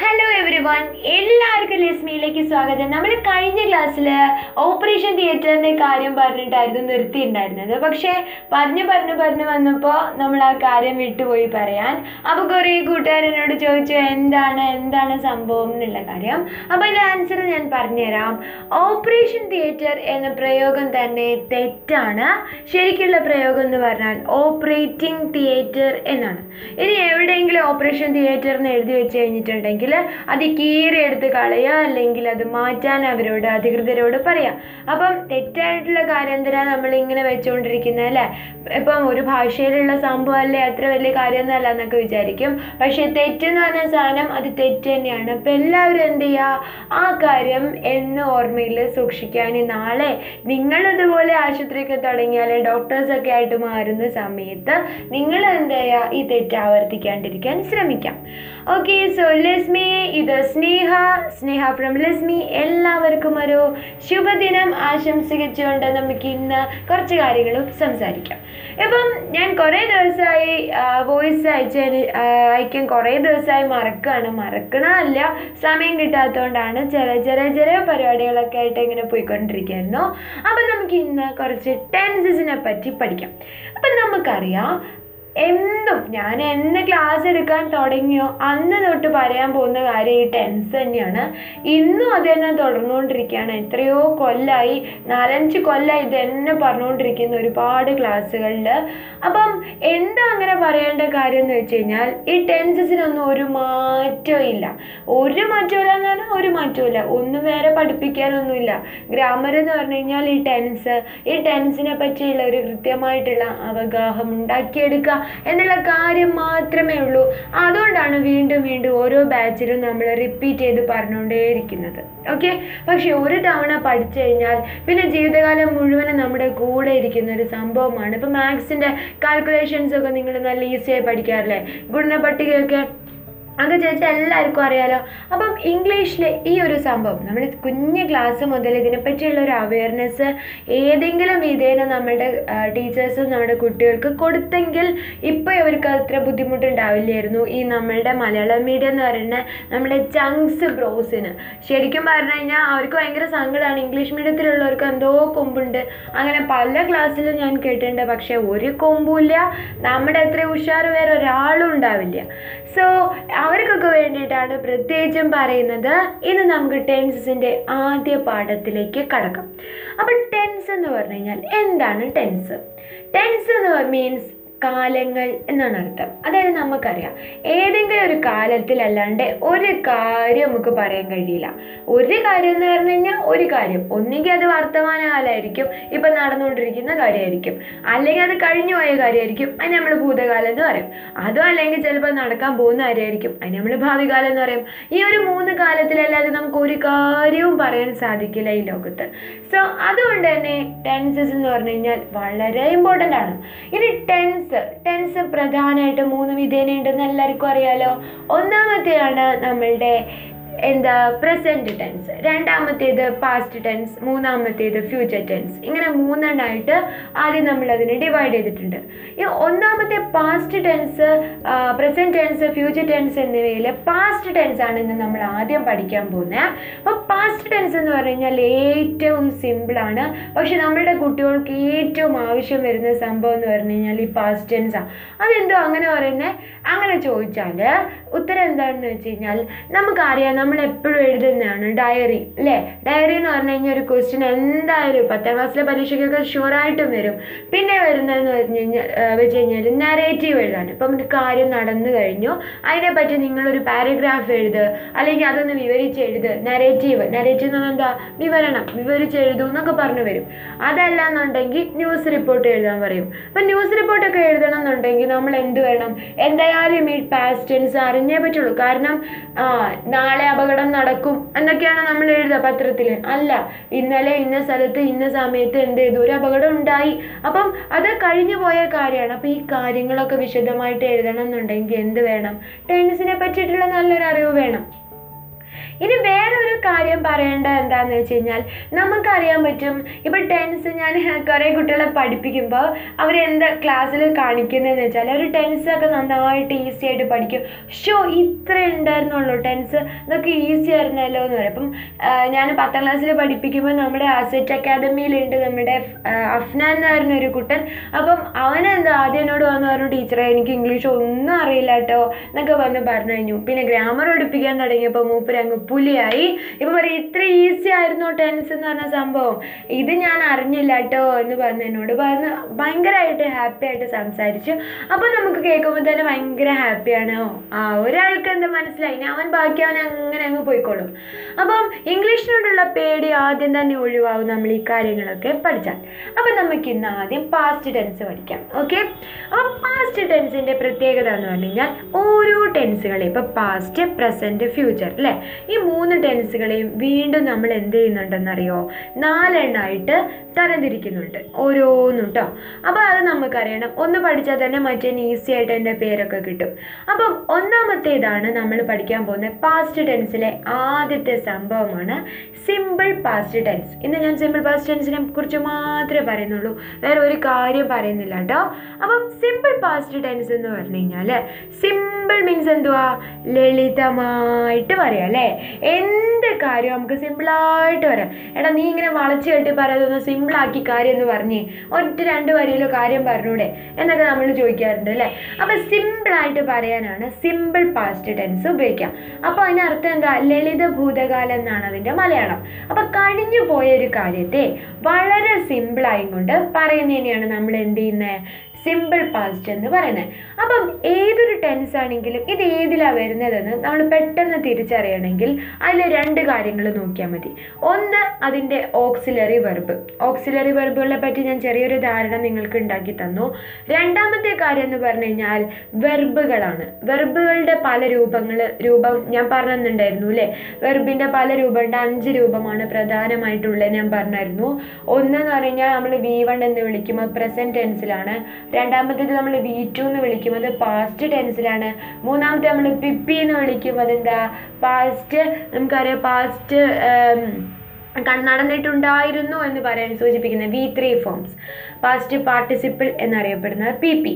Hello every one എല്ലാവർക്കും ലിസ്മിയിലേക്ക് സ്വാഗതം. നമ്മൾ കഴിഞ്ഞ ക്ലാസ്സിൽ ഓപ്പറേഷൻ തിയേറ്ററിന്റെ കാര്യം പറഞ്ഞിട്ടായിരുന്നു നിർത്തിയിട്ടുണ്ടായിരുന്നത്. പക്ഷേ പറഞ്ഞു പറഞ്ഞു പറഞ്ഞു വന്നപ്പോൾ നമ്മൾ ആ കാര്യം വിട്ടുപോയി പറയാൻ. അപ്പോൾ കുറേ കൂട്ടുകാരനോട് ചോദിച്ചു എന്താണ് എന്താണ് സംഭവം എന്നുള്ള കാര്യം? അപ്പോൾ അതിന്റെ ആൻസർ ഞാൻ പറഞ്ഞുതരാം. ഓപ്പറേഷൻ തിയേറ്റർ എന്ന പ്രയോഗം തന്നെ തെറ്റാണ്. ശരിക്കുള്ള പ്രയോഗം എന്ന് പറഞ്ഞാൽ ഓപ്പറേറ്റിംഗ് തിയേറ്റർ എന്നാണ്. ഇനി എവിടെയെങ്കിലും ഓപ്പറേഷൻ തിയേറ്റർ എന്ന് എഴുതി വെച്ച് കഴിഞ്ഞിട്ടുണ്ടെങ്കിൽ അത് കീറി എടുത്ത് കളയുക അല്ലെങ്കിൽ അത് മാറ്റാൻ അവരോട് അധികൃതരോട് പറയാം. അപ്പം തെറ്റായിട്ടുള്ള കാര്യം എന്തിനാ നമ്മളിങ്ങനെ വെച്ചുകൊണ്ടിരിക്കുന്നത് അല്ലേ? ഇപ്പം ഒരു ഭാഷയിലുള്ള സംഭവം അല്ലേ അത്ര വലിയ കാര്യമൊന്നുമല്ല എന്നൊക്കെ വിചാരിക്കും. പക്ഷേ തെറ്റെന്ന് പറഞ്ഞ സാധനം അത് തെറ്റ് തന്നെയാണ്. അപ്പം എല്ലാവരും എന്ത് ചെയ്യുക ആ കാര്യം എന്ന് ഓർമ്മയിൽ സൂക്ഷിക്കാൻ നാളെ നിങ്ങളിതുപോലെ ആശുപത്രിയൊക്കെ തുടങ്ങിയാൽ ഡോക്ടേഴ്സൊക്കെ ആയിട്ട് മാറുന്ന സമയത്ത് നിങ്ങൾ എന്ത് ചെയ്യുക ഈ തെറ്റ് ആവർത്തിക്കാണ്ടിരിക്കാൻ ശ്രമിക്കാം. ഓക്കെ സോ ലസ്മി ഇത് സ്നേഹ സ്നേഹ ഫ്രം ലസ്മി എല്ലാവർക്കും ഒരു ശുഭദിനം ആശംസിച്ചുകൊണ്ട് നമുക്ക് ഇന്ന് കുറച്ച് കാര്യങ്ങളും സംസാരിക്കാം. ഇപ്പം ഞാൻ കുറേ ദിവസമായി വോയിസ് അയച്ചതിന് അയക്കാൻ കുറേ ദിവസമായി മറക്കുകയാണ് മറക്കണമല്ല സമയം കിട്ടാത്തതുകൊണ്ടാണ് ചെറിയ ചെറിയ ചെറിയ പരിപാടികളൊക്കെ ആയിട്ട് ഇങ്ങനെ പോയിക്കൊണ്ടിരിക്കുകയായിരുന്നു അപ്പം നമുക്ക് ഇന്ന് കുറച്ച് ടെൻസസിനെ പറ്റി പഠിക്കാം. അപ്പം നമുക്കറിയാം എന്തും. ഞാൻ എന്നെ ക്ലാസ് എടുക്കാൻ തുടങ്ങിയോ? അന്ന് തൊട്ട് പറയാൻ പോകുന്ന കാര്യം ഈ ടെൻസ് തന്നെയാണ്. ഇന്നും അത് തന്നെ തുടർന്നുകൊണ്ടിരിക്കുകയാണ്. എത്രയോ കൊല്ലമായി നാലഞ്ച് കൊല്ലമായി ഇത് തന്നെ പറഞ്ഞുകൊണ്ടിരിക്കുന്ന ഒരുപാട് ക്ലാസ്സുകളിൽ അപ്പം എന്താ അങ്ങനെ പറയേണ്ട കാര്യം എന്ന് വെച്ച് കഴിഞ്ഞാൽ ഈ ടെൻസസിനൊന്നും ഒരു മാറ്റവും ഇല്ല. ഒരു മാറ്റമില്ല എന്ന് പറഞ്ഞാൽ ഒരു മാറ്റമില്ല ഒന്നും വേറെ പഠിപ്പിക്കാനൊന്നുമില്ല ഗ്രാമർ എന്ന് പറഞ്ഞു കഴിഞ്ഞാൽ ഈ ടെൻസ് ഈ ടെൻസിനെ പറ്റിയുള്ള ഒരു കൃത്യമായിട്ടുള്ള അവഗാഹം ഉണ്ടാക്കിയെടുക്കുക. എന്നുള്ള കാര്യം മാത്രമേ ഉള്ളൂ. അതുകൊണ്ടാണ് വീണ്ടും വീണ്ടും ഓരോ ബാച്ചിലും നമ്മൾ റിപ്പീറ്റ് ചെയ്ത് പറഞ്ഞുകൊണ്ടേയിരിക്കുന്നത്. ഓക്കെ പക്ഷെ ഒരു തവണ പഠിച്ചു കഴിഞ്ഞാൽ പിന്നെ ജീവിതകാലം മുഴുവനും നമ്മുടെ കൂടെ ഇരിക്കുന്ന ഒരു സംഭവമാണ്. ഇപ്പം മാത്സിന്റെ കാൽക്കുലേഷൻസ് ഒക്കെ നിങ്ങൾ നല്ല ഈസിയായി പഠിക്കാറില്ലേ? ഗുണപട്ടികയൊക്കെ അത് ചോദിച്ചാൽ എല്ലാവർക്കും അറിയാലോ. അപ്പം ഇംഗ്ലീഷിൽ ഈ ഒരു സംഭവം നമ്മൾ കുഞ്ഞ് ക്ലാസ് മുതൽ ഇതിനെപ്പറ്റിയുള്ള ഒരു അവയർനെസ് ഏതെങ്കിലും വിധേന നമ്മുടെ ടീച്ചേഴ്സും നമ്മുടെ കുട്ടികൾക്ക് കൊടുത്തെങ്കിൽ ഇപ്പോൾ ഇവർക്ക് അത്ര ബുദ്ധിമുട്ടുണ്ടാവില്ലായിരുന്നു. ഈ നമ്മളുടെ മലയാളം മീഡിയം എന്ന് പറയുന്ന നമ്മുടെ ചങ്ക്സ് ബ്രോസിന് ശരിക്കും പറഞ്ഞു കഴിഞ്ഞാൽ അവർക്ക് ഭയങ്കര സങ്കടമാണ് ഇംഗ്ലീഷ് മീഡിയത്തിലുള്ളവർക്ക് എന്തോ കൊമ്പുണ്ട്. അങ്ങനെ പല ക്ലാസ്സിലും ഞാൻ കേട്ടിട്ടുണ്ട്. പക്ഷേ ഒരു കൊമ്പുമില്ല നമ്മുടെ അത്ര ഉഷാർ വേറെ ഒരാളും ഉണ്ടാവില്ല. സോ അവർക്കൊക്കെ വേണ്ടിയിട്ടാണ് പ്രത്യേകിച്ചും പറയുന്നത്. ഇന്ന് നമുക്ക് ടെൻസസിന്റെ ആദ്യ പാഠത്തിലേക്ക് കടക്കാം. അപ്പോൾ ടെൻസ് എന്ന് പറഞ്ഞു കഴിഞ്ഞാൽ എന്താണ് ടെൻസ്? ടെൻസ് എന്ന് മീൻസ് കാലങ്ങൾ എന്നാണ് അർത്ഥം. അതായത് നമുക്കറിയാം ഏതെങ്കിലും ഒരു കാലത്തിലല്ലാണ്ട് ഒരു കാര്യം നമുക്ക് പറയാൻ കഴിയില്ല. ഒരു കാര്യം എന്ന് പറഞ്ഞു കഴിഞ്ഞാൽ ഒരു കാര്യം. ഒന്നുകിൽ അത് വർത്തമാന കാലമായിരിക്കും ഇപ്പം നടന്നുകൊണ്ടിരിക്കുന്ന കാര്യമായിരിക്കും. അല്ലെങ്കിൽ അത് കഴിഞ്ഞു പോയ കാര്യമായിരിക്കും അതിന് നമ്മൾ ഭൂതകാലം എന്ന് പറയും. അതും അല്ലെങ്കിൽ ചിലപ്പോൾ നടക്കാൻ പോകുന്ന കാര്യമായിരിക്കും അതിന് നമ്മൾ ഭാവി കാലം എന്ന് പറയും. ഈ ഒരു മൂന്ന് കാലത്തിലല്ലാതെ നമുക്ക് ഒരു കാര്യവും പറയാൻ സാധിക്കില്ല ഈ ലോകത്ത്. സോ അതുകൊണ്ട് തന്നെ ടെൻസസ് എന്ന് പറഞ്ഞു കഴിഞ്ഞാൽ വളരെ ഇമ്പോർട്ടന്റ് ആണ്. ഇനി ടെൻസ് ടെൻസ് ടെൻസ് പ്രധാനമായിട്ട് മൂന്ന് വിധേനയുണ്ടെന്ന് എല്ലാവർക്കും അറിയാലോ. ഒന്നാമത്തെയാണ് നമ്മളുടെ എന്താ പ്രസന്റ് ടെൻസ് രണ്ടാമത്തേത് പാസ്റ്റ് ടെൻസ് മൂന്നാമത്തേത് ഫ്യൂച്ചർ ടെൻസ് ഇങ്ങനെ മൂന്നെണ്ണമായിട്ട് ആദ്യം നമ്മൾ അതിനെ ഡിവൈഡ് ചെയ്തിട്ടുണ്ട്. ഈ ഒന്നാമത്തെ past tense present tense future tense എന്നിവയിൽ പാസ്റ്റ് ടെൻസ് ആണ് ഇന്ന് നമ്മൾ ആദ്യം പഠിക്കാൻ പോകുന്നത്. അപ്പോൾ പാസ്റ്റ് ടെൻസ് എന്ന് പറഞ്ഞു കഴിഞ്ഞാൽ ഏറ്റവും സിമ്പിളാണ് പക്ഷെ നമ്മളുടെ കുട്ടികൾക്ക് ഏറ്റവും ആവശ്യം വരുന്ന സംഭവം എന്ന് പറഞ്ഞു കഴിഞ്ഞാൽ ഈ പാസ്റ്റ് ടെൻസാണ് അതെന്തോ അങ്ങനെ പറയുന്നത് അങ്ങനെ ചോദിച്ചാൽ ഉത്തരം എന്താണെന്ന് വെച്ച് കഴിഞ്ഞാൽ നമുക്കറിയാം നമ്മൾ എപ്പോഴും എഴുതുന്നതാണ് ഡയറി അല്ലേ ഡയറി എന്ന് പറഞ്ഞു കഴിഞ്ഞാൽ ഒരു ക്വസ്റ്റ്യൻ എന്തായാലും പത്താം ക്ലാസ്സിലെ പരീക്ഷയ്ക്കൊക്കെ ഷുവറായിട്ടും വരും. പിന്നെ വരുന്നതെന്ന് പറഞ്ഞു കഴിഞ്ഞാൽ വെച്ച് കഴിഞ്ഞാൽ നരേറ്റീവ് എഴുതാൻ. ഇപ്പം ഒരു കാര്യം നടന്നു കഴിഞ്ഞു അതിനെപ്പറ്റി നിങ്ങളൊരു പാരഗ്രാഫ് എഴുത് അല്ലെങ്കിൽ അതൊന്ന് വിവരിച്ച് എഴുത്. നരേറ്റീവ് നരേറ്റീവ് എന്ന് പറഞ്ഞാൽ എന്താ? വിവരണം വിവരിച്ച് എഴുതും എന്നൊക്കെ പറഞ്ഞു വരും. അതല്ല എന്നുണ്ടെങ്കിൽ ന്യൂസ് റിപ്പോർട്ട് എഴുതാൻ പറയും. അപ്പം ന്യൂസ് റിപ്പോർട്ടൊക്കെ എഴുതണം എന്നുണ്ടെങ്കിൽ നമ്മൾ എന്ത് വേണം? എന്തായാലും ഈ പാസ്റ്റ് ടെൻസ് അറിഞ്ഞേ പറ്റുള്ളൂ. കാരണം നാളെ അപകടം നടക്കും എന്നൊക്കെയാണ് നമ്മൾ എഴുതുക പത്രത്തിൽ അല്ല ഇന്നലെ ഇന്ന സ്ഥലത്ത് ഇന്ന സമയത്ത് എന്ത് ചെയ്തു? ഒരു അപകടം ഉണ്ടായി. അപ്പം അത് കഴിഞ്ഞു പോയ കാര്യമാണ്. അപ്പം ഈ കാര്യങ്ങളൊക്കെ വിശദമായിട്ട് എഴുതണം എന്നുണ്ടെങ്കിൽ എന്ത് വേണം? ടെൻസിനെ പറ്റിയിട്ടുള്ള നല്ലൊരു അറിവ് വേണം. ഇനി വേറൊരു കാര്യം പറയേണ്ടത് എന്താന്ന് വെച്ച് കഴിഞ്ഞാൽ നമുക്കറിയാൻ പറ്റും ഇപ്പോൾ ടെൻസ് ഞാൻ കുറേ കുട്ടികളെ പഠിപ്പിക്കുമ്പോൾ അവർ അവരെന്താ ക്ലാസ്സിൽ കാണിക്കുന്നതെന്ന് വെച്ചാൽ അവർ ടെൻസ് ഒക്കെ നന്നായിട്ട് ഈസി ആയിട്ട് പഠിക്കും. ഷോ ഇത്ര ഉണ്ടായിരുന്നുള്ളൂ ടെൻസ് ഇതൊക്കെ ഈസി ആയിരുന്നല്ലോ എന്ന് പറയും. അപ്പം ഞാൻ പത്താം ക്ലാസ്സിൽ പഠിപ്പിക്കുമ്പോൾ നമ്മുടെ അസറ്റ് അക്കാദമിയിലുണ്ട് നമ്മുടെ അഫ്നാൻ എന്ന് പറയുന്ന ഒരു കുട്ടൻ. അപ്പം അവനെന്താ ആദ്യം എന്നോട് വന്ന് പറഞ്ഞു ടീച്ചറെ എനിക്ക് ഇംഗ്ലീഷ് ഒന്നും അറിയില്ല കേട്ടോ എന്നൊക്കെ വന്ന് പറഞ്ഞു കഴിഞ്ഞു. പിന്നെ ഗ്രാമർ പഠിപ്പിക്കാൻ തുടങ്ങിയപ്പോൾ മൂപ്പര് അങ്ങ് പുലിയായി ഇപ്പൊ പറയും ഇത്ര ഈസി ആയിരുന്നു ടെൻസ് എന്ന് പറഞ്ഞ സംഭവം? ഇത് ഞാൻ അറിഞ്ഞില്ല കേട്ടോ എന്ന് പറഞ്ഞ് എന്നോട് പറഞ്ഞ് ഭയങ്കരമായിട്ട് ഹാപ്പി ആയിട്ട് സംസാരിച്ചു. അപ്പോൾ നമുക്ക് കേൾക്കുമ്പോൾ തന്നെ ഭയങ്കര ഹാപ്പിയാണ് ആ ഒരാൾക്ക് എന്താ മനസ്സിലായി? അവൻ ബാക്കി അവൻ അങ്ങനെ അങ്ങ് പോയിക്കോളും. അപ്പം ഇംഗ്ലീഷിനോടുള്ള പേടി ആദ്യം തന്നെ ഒഴിവാകും നമ്മൾ ഈ കാര്യങ്ങളൊക്കെ പഠിച്ചാൽ. അപ്പം നമുക്ക് ഇന്ന് ആദ്യം പാസ്റ്റ് ടെൻസ് പഠിക്കാം ഓക്കെ അപ്പം പാസ്റ്റ് ടെൻസിന്റെ പ്രത്യേകത എന്ന് പറഞ്ഞു കഴിഞ്ഞാൽ ഓരോ ടെൻസുകളെയും ഇപ്പോൾ പാസ്റ്റ് പ്രസന്റ് ഫ്യൂച്ചർ അല്ലേ ഈ മൂന്ന് ടെൻസുകളെയും വീണ്ടും നമ്മൾ എന്ത് ചെയ്യുന്നുണ്ടെന്നറിയോ? നാലെണ്ണമായിട്ട് തരംതിരിക്കുന്നുണ്ട്. ഓരോന്നും കേട്ടോ അപ്പോൾ അത് നമുക്കറിയണം. ഒന്ന് പഠിച്ചാൽ തന്നെ മറ്റേ ഈസി ആയിട്ട് എന്റെ പേരൊക്കെ കിട്ടും. അപ്പം ഒന്നാമത്തേതാണ് നമ്മൾ പഠിക്കാൻ പോകുന്ന പാസ്റ്റ് ടെൻസിലെ ആദ്യത്തെ സംഭവമാണ് സിമ്പിൾ പാസ്റ്റ് ടെൻസ് ഇന്ന് ഞാൻ സിമ്പിൾ പാസ്റ്റ് ടെൻസിനെ കുറിച്ച് മാത്രമേ പറയുന്നുള്ളൂ. വേറെ ഒരു കാര്യം പറയുന്നില്ല കേട്ടോ അപ്പം സിമ്പിൾ പാസ്റ്റ് ടെൻസ് എന്ന് പറഞ്ഞു കഴിഞ്ഞാൽ സിമ്പിൾ മീൻസ് എന്തുവാ? ലളിതമായിട്ട് പറയാം അല്ലേ? എന്ത് കാര്യം നമുക്ക് സിമ്പിളായിട്ട് വരാം. എടാ നീ ഇങ്ങനെ വളച്ച് കെട്ടി പറയുന്നത് സിമ്പിളാക്കി കാര്യം എന്ന് പറഞ്ഞേ ഒറ്റ രണ്ട് വരിയിലോ കാര്യം പറഞ്ഞൂടെ എന്നൊക്കെ നമ്മൾ ചോദിക്കാറുണ്ട് അല്ലേ? അപ്പോൾ സിമ്പിളായിട്ട് പറയാനാണ് സിമ്പിൾ പാസ്റ്റ് ടെൻസ് ഉപയോഗിക്കുക അപ്പോൾ അതിനർത്ഥം എന്താ? ലളിത ഭൂതകാലം എന്നാണ് അതിന്റെ മലയാളം. അപ്പോൾ കഴിഞ്ഞു പോയ ഒരു കാര്യത്തെ വളരെ സിമ്പിളായും കൊണ്ട് പറയുന്നതിനെയാണ് നമ്മൾ എന്ത് ചെയ്യുന്നത് സിമ്പിൾ പാസ്റ്റ് എന്ന് പറയുന്നത് അപ്പം ഏതൊരു ടെൻസ് ആണെങ്കിലും ഇത് ഏതിലാണ് വരുന്നതെന്ന് നമ്മൾ പെട്ടെന്ന് തിരിച്ചറിയണമെങ്കിൽ അതിൽ രണ്ട് കാര്യങ്ങൾ നോക്കിയാൽ മതി. ഒന്ന് അതിന്റെ ഓക്സിലറി വെർബ് ഓക്സിലറി വെർബുകളെ പറ്റി ഞാൻ ചെറിയൊരു ധാരണ നിങ്ങൾക്ക് ഉണ്ടാക്കി തന്നു. രണ്ടാമത്തെ കാര്യം എന്ന് പറഞ്ഞു കഴിഞ്ഞാൽ വെർബുകളാണ് വെർബുകളുടെ പല രൂപങ്ങൾ രൂപം ഞാൻ പറഞ്ഞിട്ടുണ്ടായിരുന്നു അല്ലേ? വെർബിന്റെ പല രൂപമുണ്ട്. അഞ്ച് രൂപമാണ് പ്രധാനമായിട്ടുള്ളത് ഞാൻ പറഞ്ഞായിരുന്നു ഒന്നെന്ന് കഴിഞ്ഞാൽ നമ്മൾ വി വൺ എന്ന് വിളിക്കുമ്പോൾ പ്രസന്റ് ടെൻസിലാണ് രണ്ടാമത്തേത് നമ്മൾ വി ടു എന്ന് വിളിക്കും അത് പാസ്റ്റ് ടെൻസിലാണ് മൂന്നാമത്തെ നമ്മൾ പിപ്പി എന്ന് വിളിക്കും അതെന്താ? പാസ്റ്റ് നമുക്കറിയാം പാസ്റ്റ് നടന്നിട്ടുണ്ടായിരുന്നു എന്ന് പറയാൻ സൂചിപ്പിക്കുന്ന V three forms past participle എന്നറിയപ്പെടുന്നത് പി പി.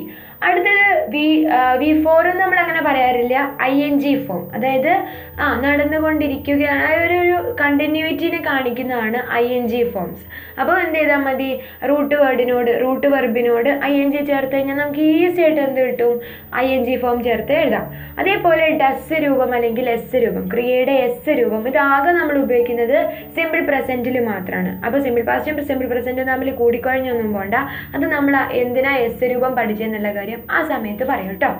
അടുത്തത് വി വി ഫോർ നമ്മൾ അങ്ങനെ പറയാറില്ല ഐ എൻ ജി ഫോം. അതായത് ആ നടന്നുകൊണ്ടിരിക്കുകയാണ് ഒരു ഒരു കണ്ടിന്യൂറ്റിനെ കാണിക്കുന്നതാണ് ഐ എൻ ജി ഫോംസ്. അപ്പോൾ എന്ത് ചെയ്താൽ മതി? റൂട്ട് വേർഡിനോട് റൂട്ട് വെർബിനോട് ഐ എൻ ജി ചേർത്ത് കഴിഞ്ഞാൽ നമുക്ക് ഈസി ആയിട്ട് എന്ത് കിട്ടും? ഐ എൻ ജി ഫോം ചേർത്ത് എഴുതാം. അതേപോലെ ഡസ് രൂപം അല്ലെങ്കിൽ എസ് രൂപം ക്രിയയുടെ എസ് രൂപം ഇതാകെ നമ്മൾ ഉപയോഗിക്കുന്നത് സിമ്പിൾ പ്രസന്റിൽ മാത്രമാണ് അപ്പോൾ സിമ്പിൾ പാസ്റ്റും സിമ്പിൾ പ്രസന്റും തമ്മിൽ കൂടിക്കഴിഞ്ഞൊന്നും പോകണ്ട അത് നമ്മൾ എന്തിനാ എസ് രൂപം പഠിച്ചെന്നുള്ള കാര്യം ആ സമയത്ത് പറയും കേട്ടോ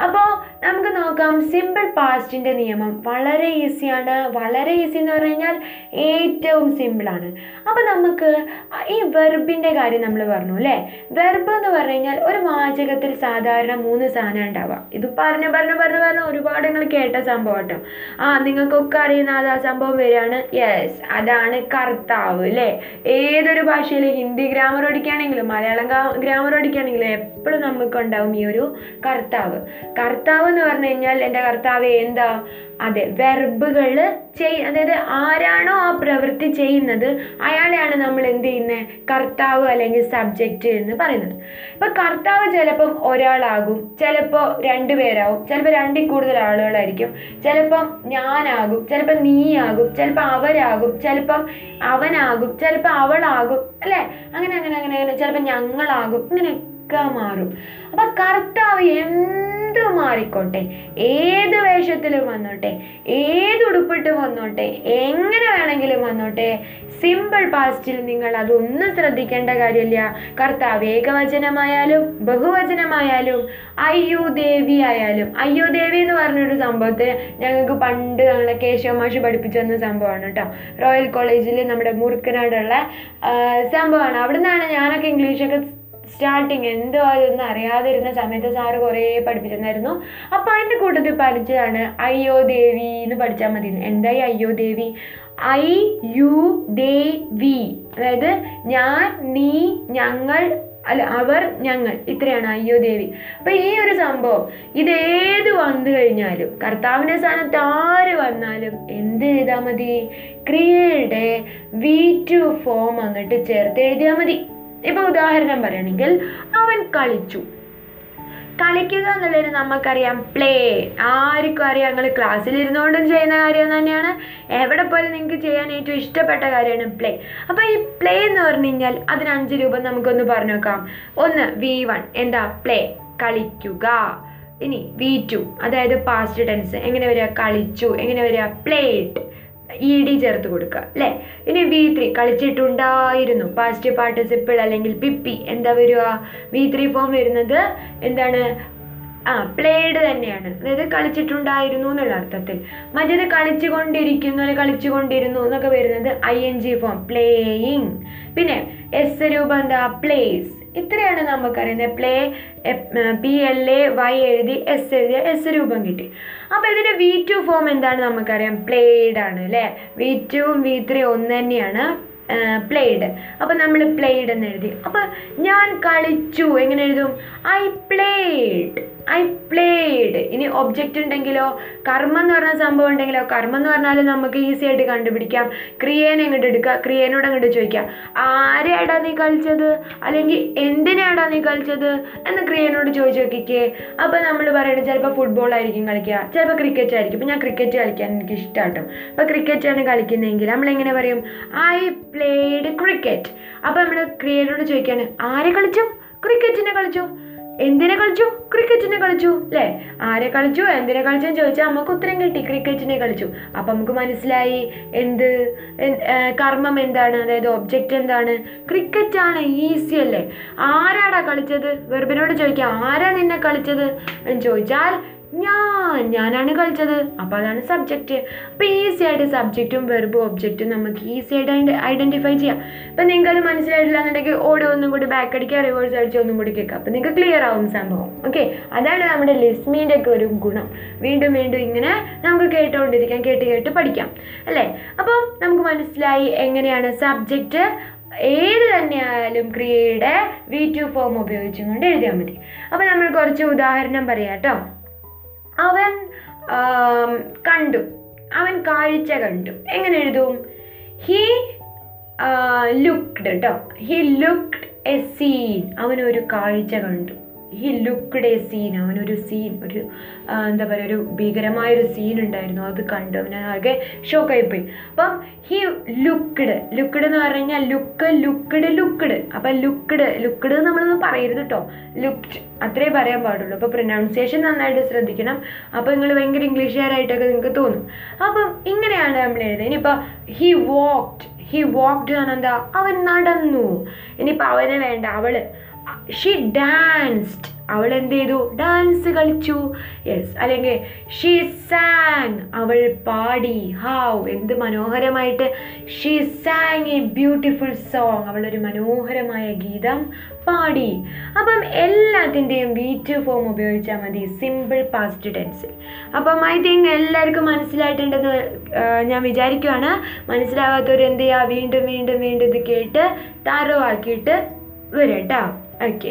അപ്പോൾ നമുക്ക് നോക്കാം. സിമ്പിൾ പാസ്റ്റിന്റെ നിയമം വളരെ ഈസിയാണ് വളരെ ഈസി എന്ന് പറഞ്ഞു കഴിഞ്ഞാൽ ഏറ്റവും സിമ്പിളാണ് അപ്പോൾ നമുക്ക് ഈ വെർബിന്റെ കാര്യം നമ്മൾ പറഞ്ഞു അല്ലേ? വെർബ് എന്ന് പറഞ്ഞു കഴിഞ്ഞാൽ ഒരു വാചകത്തിൽ സാധാരണ മൂന്ന് സാധനം ഉണ്ടാവുക. ഇത് പറഞ്ഞു പറഞ്ഞു പറഞ്ഞു പറഞ്ഞു ഒരുപാട് നിങ്ങൾ കേട്ട സംഭവം കേട്ടോ. ആ നിങ്ങൾക്കൊക്കെ അറിയുന്ന അത് ആ സംഭവം വരികയാണ്. യെസ് അതാണ് കർത്താവ് അല്ലേ? ഏതൊരു ഭാഷയിൽ ഹിന്ദി ഗ്രാമർ പഠിക്കുകയാണെങ്കിലും മലയാളം ഗ്രാമർ പഠിക്കുകയാണെങ്കിലും എപ്പോഴും നമുക്കുണ്ടാവും ഈ ഒരു കർത്താവ്. കർത്താവ് എന്ന് പറഞ്ഞു കഴിഞ്ഞാൽ എന്റെ കർത്താവ് എന്താ? അതെ വെർബുകൾ ചെയ് അതായത് ആരാണോ ആ പ്രവൃത്തി ചെയ്യുന്നത് അയാളെയാണ് നമ്മൾ എന്ത് ചെയ്യുന്നത് കർത്താവ് അല്ലെങ്കിൽ സബ്ജക്റ്റ് എന്ന് പറയുന്നത്. ഇപ്പം കർത്താവ് ചിലപ്പം ഒരാളാകും ചിലപ്പോൾ രണ്ട് പേരാകും ചിലപ്പോൾ രണ്ടിൽ കൂടുതൽ ആളുകളായിരിക്കും ചിലപ്പം ഞാനാകും ചിലപ്പോൾ നീയാകും ചിലപ്പോൾ അവരാകും ചിലപ്പം അവനാകും ചിലപ്പോൾ അവളാകും അല്ലേ? അങ്ങനെ അങ്ങനെ അങ്ങനെ അങ്ങനെ ചിലപ്പോൾ ഞങ്ങളാകും ഇങ്ങനെയൊക്കെ മാറും. അപ്പൊ കർത്താവ് എന്ത് മാറിക്കോട്ടെ? ഏത് വേഷത്തിലും വന്നോട്ടെ? ഏത് ഉടുപ്പിട്ട് വന്നോട്ടെ? എങ്ങനെ വേണമെങ്കിലും വന്നോട്ടെ? സിമ്പിൾ പാസ്റ്റിൽ നിങ്ങൾ അതൊന്നും ശ്രദ്ധിക്കേണ്ട കാര്യമില്ല. കർത്താവ് ഏകവചനമായാലും ബഹുവചനമായാലും അയ്യോ ദേവി ആയാലും. അയ്യോ ദേവി എന്ന് പറഞ്ഞൊരു സംഭവത്തെ ഞങ്ങൾക്ക് പണ്ട് ഞങ്ങളെ കേശവ മാഷ് പഠിപ്പിച്ചു തന്ന സംഭവമാണ് കേട്ടോ. റോയൽ കോളേജിൽ നമ്മുടെ മുറുക്കനാടുള്ള സംഭവമാണ്. അവിടെ നിന്നാണ് ഞാനൊക്കെ ഇംഗ്ലീഷൊക്കെ സ്റ്റാർട്ടിങ് എന്തോ അതൊന്നും അറിയാതിരുന്ന സമയത്ത് സാറ് കുറേ പഠിപ്പിച്ചിരുന്നായിരുന്നു അപ്പോൾ അതിന്റെ കൂട്ടത്തിൽ പഠിച്ചതാണ് അയ്യോ ദേവി എന്ന് പഠിച്ചാൽ മതി. എന്തായി അയ്യോ ദേവി? I you they we. അതായത് ഞാൻ നീ ഞങ്ങൾ അല്ല അവർ ഞങ്ങൾ. ഇത്രയാണ് അയ്യോ ദേവി. അപ്പം ഈ ഒരു സംഭവം ഇതേത് വന്നു കഴിഞ്ഞാലും കർത്താവിന്റെ സ്ഥാനത്ത് ആര് വന്നാലും എന്ത് ചെയ്താൽ മതി? ക്രിയയുടെ വി ടു ഫോം അങ്ങോട്ട് ചേർത്ത് എഴുതിയാൽ മതി. ഇപ്പൊ ഉദാഹരണം പറയുകയാണെങ്കിൽ അവൻ കളിച്ചു. കളിക്കുക എന്നുള്ളത് നമുക്കറിയാം പ്ലേ ആർക്കും അറിയാം നിങ്ങൾ ക്ലാസ്സിൽ ഇരുന്നുകൊണ്ടും ചെയ്യുന്ന കാര്യം തന്നെയാണ്. എവിടെ പോലും നിങ്ങൾക്ക് ചെയ്യാൻ ഏറ്റവും ഇഷ്ടപ്പെട്ട കാര്യമാണ് പ്ലേ അപ്പോൾ ഈ പ്ലേ എന്ന് പറഞ്ഞു കഴിഞ്ഞാൽ അതിന് അഞ്ച് രൂപം നമുക്കൊന്ന് പറഞ്ഞു നോക്കാം. ഒന്ന് വി വൺ എന്താ? പ്ലേ കളിക്കുക. ഇനി വി ടു അതായത് പാസ്റ്റ് ടെൻസ് എങ്ങനെ വരിക? കളിച്ചു. എങ്ങനെ വരിക? പ്ലേഡ് ഇ ഡി ചേർത്ത് കൊടുക്കുക അല്ലേ? ഇനി വി ത്രീ കളിച്ചിട്ടുണ്ടായിരുന്നു. പാസ്റ്റ് പാർട്ടിസിപ്പിൾ അല്ലെങ്കിൽ പിപ്പി എന്താ വരിക? വി ത്രീ ഫോം വരുന്നത് എന്താണ്? ആ പ്ലേഡ് തന്നെയാണ്. അതായത് കളിച്ചിട്ടുണ്ടായിരുന്നു എന്നുള്ള അർത്ഥത്തിൽ. മറ്റേത് കളിച്ചുകൊണ്ടിരിക്കുന്നു അല്ലെങ്കിൽ കളിച്ചുകൊണ്ടിരുന്നു എന്നൊക്കെ വരുന്നത് I N G form playing പിന്നെ എസ് രൂപം എന്താ? പ്ലേസ് ഇത്രയാണ് നമുക്കറിയുന്നത്. Play P L A Y എഴുതി എസ് എഴുതിയ എസ് രൂപം കിട്ടി. അപ്പോൾ ഇതിന്റെ വി ടു ഫോം എന്താണ് നമുക്കറിയാം? പ്ലേഡ് ആണ് അല്ലേ? വി ടുവും വി ത്രീ ഒന്ന് തന്നെയാണ് പ്ലേഡ്. അപ്പോൾ നമ്മൾ പ്ലേഡ് എന്ന് എഴുതി. അപ്പോൾ ഞാൻ കളിച്ചു. എങ്ങനെ എഴുതും? I played. ഐ പ്ലേഡ് ഇനി ഒബ്ജക്റ്റ് ഉണ്ടെങ്കിലോ കർമ്മം എന്ന് പറഞ്ഞ സംഭവം ഉണ്ടെങ്കിലോ കർമ്മം എന്ന് പറഞ്ഞാൽ നമുക്ക് ഈസി ആയിട്ട് കണ്ടുപിടിക്കാം. ക്രിയേനെ അങ്ങോട്ട് എടുക്കുക ക്രിയേനോട് അങ്ങോട്ട് ചോദിക്കാം. ആരെയാടാ നീ കളിച്ചത്? അല്ലെങ്കിൽ എന്തിനാടാ നീ കളിച്ചത്? എന്ന് ക്രിയേനോട് ചോദിച്ചു നോക്കിക്കേ. അപ്പോൾ നമ്മൾ പറയുന്നത് ചിലപ്പോൾ ഫുട്ബോൾ ആയിരിക്കും കളിക്കുക ചിലപ്പോൾ ക്രിക്കറ്റ് ആയിരിക്കും. ഇപ്പോൾ ഞാൻ ക്രിക്കറ്റ് കളിക്കാൻ എനിക്ക് ഇഷ്ടമാട്ടോ അപ്പോൾ ക്രിക്കറ്റാണ് കളിക്കുന്നതെങ്കിൽ നമ്മളെങ്ങനെ പറയും? ഐ പ്ലേഡ് ക്രിക്കറ്റ് അപ്പോൾ നമ്മൾ ക്രിയേനോട് ചോദിക്കുകയാണ് ആരെ കളിച്ചു? ക്രിക്കറ്റിനെ കളിച്ചു. എന്തിനെ കളിച്ചു? ക്രിക്കറ്റിനെ കളിച്ചു അല്ലേ ആരെ കളിച്ചു? എന്തിനെ കളിച്ചു ചോദിച്ചാൽ നമുക്ക് ഉത്തരം കിട്ടി. ക്രിക്കറ്റിനെ കളിച്ചു. അപ്പം നമുക്ക് മനസ്സിലായി എന്ത് കർമ്മം എന്താണ്? അതായത് ഒബ്ജക്റ്റ് എന്താണ്? ക്രിക്കറ്റ് ആണ് ഈസി അല്ലേ? ആരാടാ കളിച്ചത്? വെറുബിനോട് ചോദിക്കാം. ആരാ നിന്നെ കളിച്ചത്? എന്ന് ചോദിച്ചാൽ ഞാൻ ഞാനാണ് കളിച്ചത്. അപ്പോൾ അതാണ് സബ്ജക്റ്റ് അപ്പോൾ ഈസി ആയിട്ട് സബ്ജക്റ്റും വെർബും ഒബ്ജക്റ്റും നമുക്ക് ഈസി ആയിട്ട് ഐഡന്റിഫൈ ചെയ്യാം. അപ്പം നിങ്ങൾക്ക് അത് മനസ്സിലായിട്ടില്ല എന്നുണ്ടെങ്കിൽ ഓടി ഒന്നും കൂടി ബാക്ക് അടിക്കുക റിവേഴ്സ് അടിച്ച് ഒന്നും കൂടി കേൾക്കുക അപ്പം നിങ്ങൾക്ക് ക്ലിയർ ആവും സംഭവം. ഓക്കെ അതാണ് നമ്മുടെ ലിസ്മീന്റെ ഒക്കെ ഒരു ഗുണം. വീണ്ടും വീണ്ടും ഇങ്ങനെ നമുക്ക് കേട്ടുകൊണ്ടിരിക്കാം കേട്ട് കേട്ട് പഠിക്കാം. അല്ലേ? അപ്പം നമുക്ക് മനസ്സിലായി എങ്ങനെയാണ് സബ്ജക്റ്റ് ഏത് തന്നെയായാലും ക്രിയയുടെ വി ടു ഫോം ഉപയോഗിച്ചും കൊണ്ട് എഴുതിയാൽ മതി. അപ്പോൾ നമ്മൾ കുറച്ച് ഉദാഹരണം പറയാം കേട്ടോ. അവൻ കണ്ടു. അവൻ കാഴ്ച കണ്ടു. എങ്ങനെ എഴുതും? ഹി ലുക്ക്ഡ് കേട്ടോ ഹി ലുക്ക്ഡ് എ സീൻ അവനൊരു കാഴ്ച കണ്ടു. ഹി ലുക്ക്ഡ് എ സീൻ അവനൊരു സീൻ ഒരു എന്താ പറയുക ഒരു ഭീകരമായൊരു സീൻ ഉണ്ടായിരുന്നു. അത് കണ്ടു. അവന് ആകെ ഷോക്കായിപ്പോയി അപ്പം ഹി ലുക്ക്ഡ് ലുക്ക്ഡ് എന്ന് പറഞ്ഞു കഴിഞ്ഞാൽ ലുക്ക് ലുക്ക്ഡ് ലുക്ക്ഡ് അപ്പം ലുക്ക്ഡ് ലുക്ക്ഡ് നമ്മളൊന്നും പറയരുത് കേട്ടോ ലുക്ക്ഡ് അത്രേ പറയാൻ പാടുള്ളൂ. അപ്പോൾ പ്രൊനൗൺസിയേഷൻ നന്നായിട്ട് ശ്രദ്ധിക്കണം. അപ്പോൾ നിങ്ങൾ ഭയങ്കര ഇംഗ്ലീഷുകാരായിട്ടൊക്കെ നിങ്ങൾക്ക് തോന്നും. അപ്പം ഇങ്ങനെയാണ് നമ്മൾ എഴുതുന്നത്. ഇനിയിപ്പോൾ ഹി വാക്ക്ഡ് ഹി വാക്ക്ഡ് എന്ന് അവൻ നടന്നു. ഇനിയിപ്പോൾ അവനെ വേണ്ട. അവൾ ഷീ ഡാൻസ്ഡ് അവൾ എന്ത് ചെയ്തു? ഡാൻസ് കളിച്ചു. യെസ് അല്ലെങ്കിൽ ഷീ സാങ് അവൾ പാടി. ഹാവ് എന്ത് മനോഹരമായിട്ട്. She sang a beautiful song അവളൊരു മനോഹരമായ ഗീതം പാടി. അപ്പം എല്ലാത്തിന്റെയും വി ടു ഫോം ഉപയോഗിച്ചാൽ മതി. സിമ്പിൾ പാസ്റ്റ് ടെൻസിൽ അപ്പം ഐ തിങ്ക് എല്ലാവർക്കും മനസ്സിലായിട്ടുണ്ടെന്ന് ഞാൻ വിചാരിക്കുവാണ്. മനസ്സിലാവാത്തവർ എന്ത് ചെയ്യുക? വീണ്ടും വീണ്ടും വീണ്ടും ഇത് കേട്ട് താരവാക്കിയിട്ട് വരും കേട്ടോ ഓക്കെ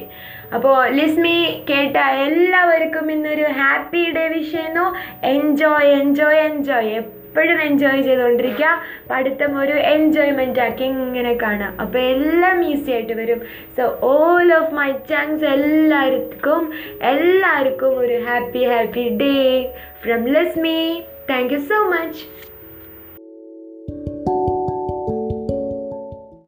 അപ്പോൾ ലിസ്മി കേട്ട എല്ലാവർക്കും ഇന്നൊരു ഹാപ്പി ഡേ വിഷ് ചെയ്യുന്നു. എൻജോയ് എൻജോയ് എൻജോയ് എപ്പോഴും എൻജോയ് ചെയ്തുകൊണ്ടിരിക്കുക പഠിത്തം ഒരു എൻജോയ്മെന്റ് ആക്കി ഇങ്ങനെ കാണാം. അപ്പോൾ എല്ലാം ഈസി ആയിട്ട് വരും. So all of my chunks എല്ലാവർക്കും. എല്ലാവർക്കും ഒരു happy happy day from Lismi. Thank you so much